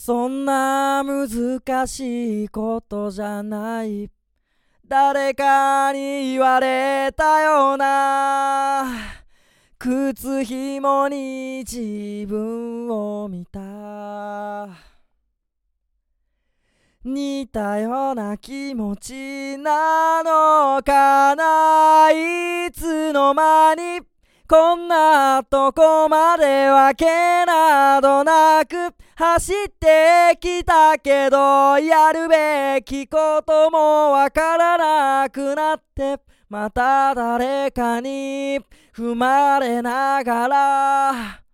そんな難しいことじゃない。誰かに言われたような。靴ひもに自分を見た。似たような気持ちなのかな。いつの間に。こんなとこまでわけなどなく。走ってきたけどやるべきこともわからなくなってまた誰かに踏まれながら。